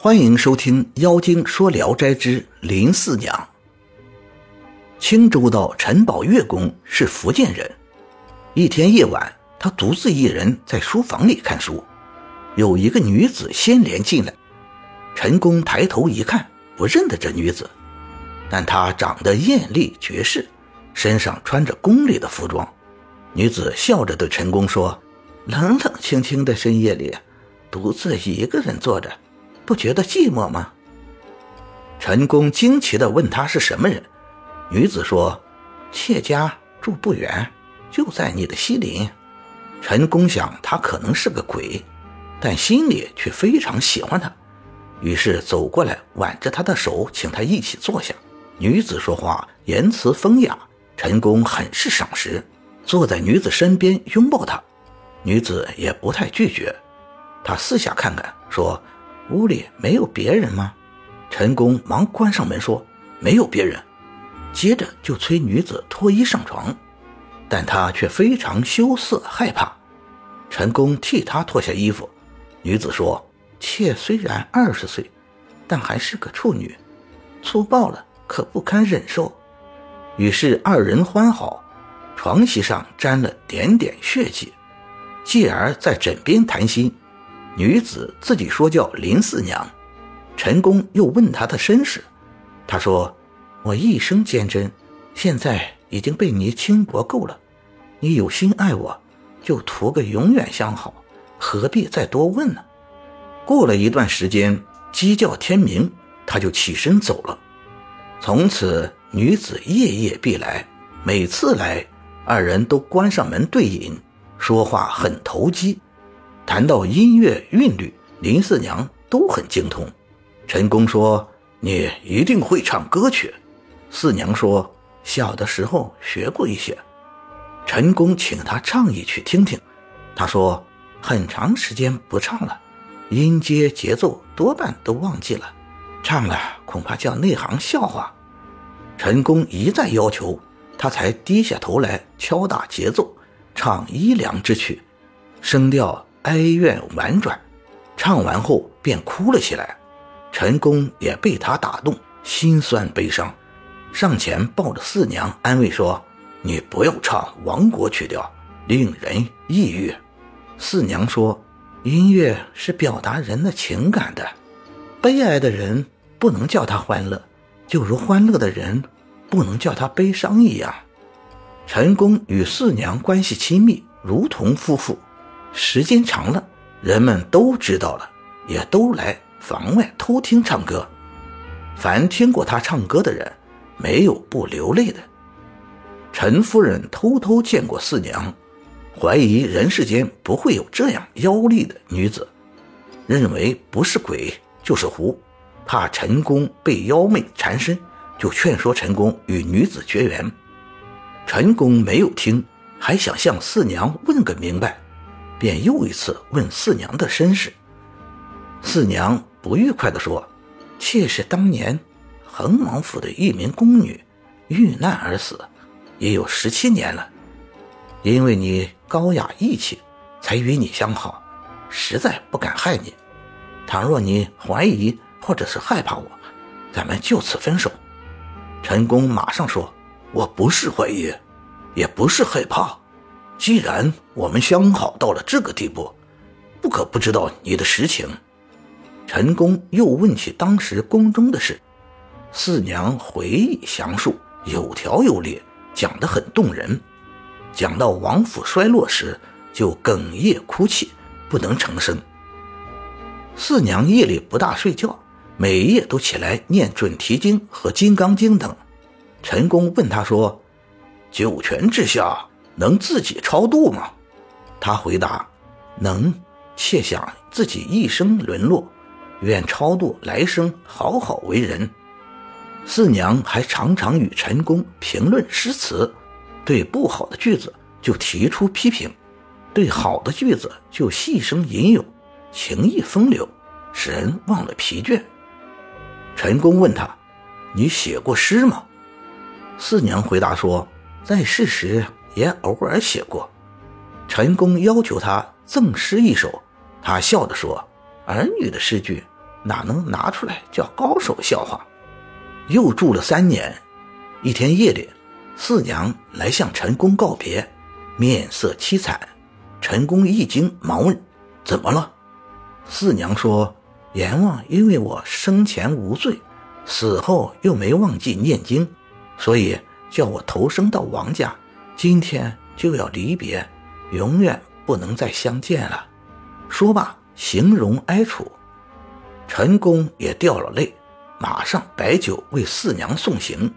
欢迎收听《妖精说聊斋之林四娘》。青州道陈宝月公是福建人。一天夜晚，他独自一人在书房里看书，有一个女子先连进来。陈公抬头一看，不认得这女子，但她长得艳丽绝世，身上穿着宫里的服装。女子笑着对陈公说：“冷冷清清的深夜里，独自一个人坐着。”不觉得寂寞吗？陈公惊奇地问他是什么人。女子说：“妾家住不远，就在你的西林。”陈公想他可能是个鬼，但心里却非常喜欢他，于是走过来挽着他的手，请他一起坐下。女子说话言辞风雅，陈公很是赏识，坐在女子身边拥抱她。女子也不太拒绝，他四下看看，说。屋里没有别人吗？陈公忙关上门说：“没有别人。”接着就催女子脱衣上床，但她却非常羞涩害怕。陈公替她脱下衣服，女子说：“妾虽然二十岁，但还是个处女，粗暴了可不堪忍受。”于是二人欢好，床席上沾了点点血迹，继而在枕边谈心。女子自己说叫林四娘，陈公又问她的身世，她说：“我一生坚贞，现在已经被你轻薄够了。你有心爱我，就图个永远相好，何必再多问呢？”过了一段时间，鸡叫天明，他就起身走了。从此，女子夜夜必来，每次来，二人都关上门对饮，说话很投机。谈到音乐韵律，林四娘都很精通。陈公说：“你一定会唱歌曲。”四娘说：“小的时候学过一些。”陈公请她唱一曲听听。她说：“很长时间不唱了，音阶节奏多半都忘记了，唱了恐怕叫内行笑话。”陈公一再要求，她才低下头来敲打节奏，唱伊凉之曲，声调。哀怨婉转，唱完后便哭了起来。陈公也被他打动，心酸悲伤，上前抱着四娘安慰说：“你不要唱亡国曲调，令人抑郁。”四娘说：“音乐是表达人的情感的，悲哀的人不能叫他欢乐，就如欢乐的人不能叫他悲伤一样。”陈公与四娘关系亲密，如同夫妇。时间长了，人们都知道了，也都来房外偷听唱歌。凡听过他唱歌的人，没有不流泪的。陈夫人偷偷见过四娘，怀疑人世间不会有这样妖丽的女子，认为不是鬼就是狐，怕陈公被妖魅缠身，就劝说陈公与女子绝缘。陈公没有听，还想向四娘问个明白。便又一次问四娘的身世。四娘不愉快地说：“妾是当年恒王府的一名宫女，遇难而死，也有十七年了。因为你高雅义气，才与你相好，实在不敢害你。倘若你怀疑或者是害怕我，咱们就此分手。”陈公马上说：“我不是怀疑，也不是害怕。”既然我们相好到了这个地步，不可不知道你的实情。陈公又问起当时宫中的事，四娘回忆详述，有条有理，讲得很动人。讲到王府衰落时，就哽咽哭泣，不能成声。四娘夜里不大睡觉，每夜都起来念准提经和金刚经等。陈公问他说：“九泉之下。”能自己超度吗？他回答：“能。”窃想自己一生沦落，愿超度来生好好为人。四娘还常常与陈公评论诗词，对不好的句子就提出批评，对好的句子就细声吟咏，情意风流，使人忘了疲倦。陈公问他：“你写过诗吗？”四娘回答说：“在世时。”也偶尔写过，陈公要求他赠诗一首，他笑着说：“儿女的诗句哪能拿出来叫高手笑话？又住了三年，一天夜里，四娘来向陈宫告别，面色凄惨。陈宫一惊，忙问：“怎么了？”四娘说：“阎王因为我生前无罪，死后又没忘记念经，所以叫我投生到王家，今天就要离别，永远不能再相见了。”说罢，形容哀楚。陈宫也掉了泪。马上摆酒为四娘送行，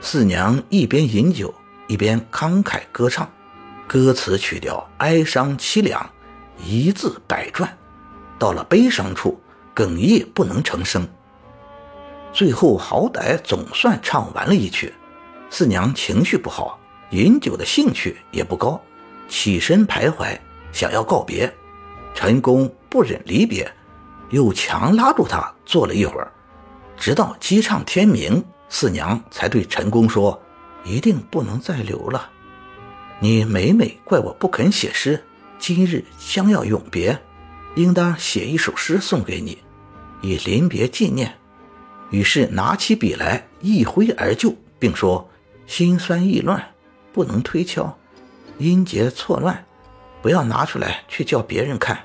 四娘一边饮酒一边慷慨歌唱，歌词曲调哀伤凄凉，一字百转，到了悲伤处哽咽不能成声。最后好歹总算唱完了一曲，四娘情绪不好，饮酒的兴趣也不高，起身徘徊，想要告别，陈宫不忍离别，又强拉住他坐了一会儿。直到鸡唱天明，四娘才对陈宫说：“一定不能再留了。你每每怪我不肯写诗，今日将要永别，应当写一首诗送给你，以临别纪念。”于是拿起笔来，一挥而就，并说：“心酸意乱，不能推敲，音节错乱，不要拿出来去叫别人看。”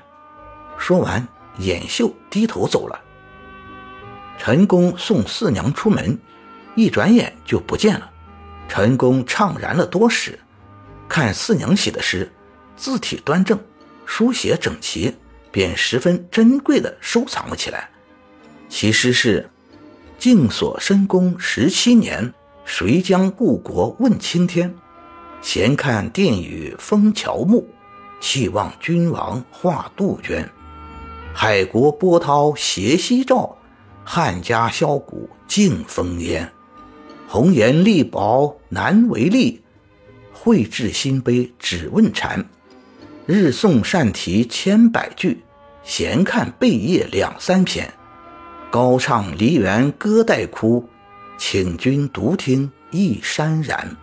说完，掩袖低头走了。陈宫送四娘出门，一转眼就不见了。陈宫怅然了多时，看四娘写的诗，字体端正，书写整齐，便十分珍贵的收藏了起来。其诗是：“静锁深宫十七年，谁将故国问青天？闲看殿宇风乔木，气望君王画杜鹃。海国波涛斜夕照。”汉家箫鼓尽烽烟，红颜力薄难为力，绘制新碑只问禅。日诵善题千百句，闲看贝叶两三篇。高唱梨园歌带哭，请君独听一潸然。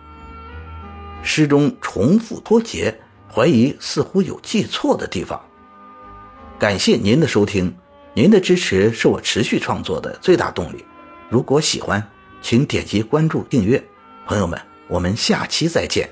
诗中重复脱节，怀疑似乎有记错的地方。感谢您的收听。您的支持是我持续创作的最大动力。如果喜欢，请点击关注订阅。朋友们，我们下期再见。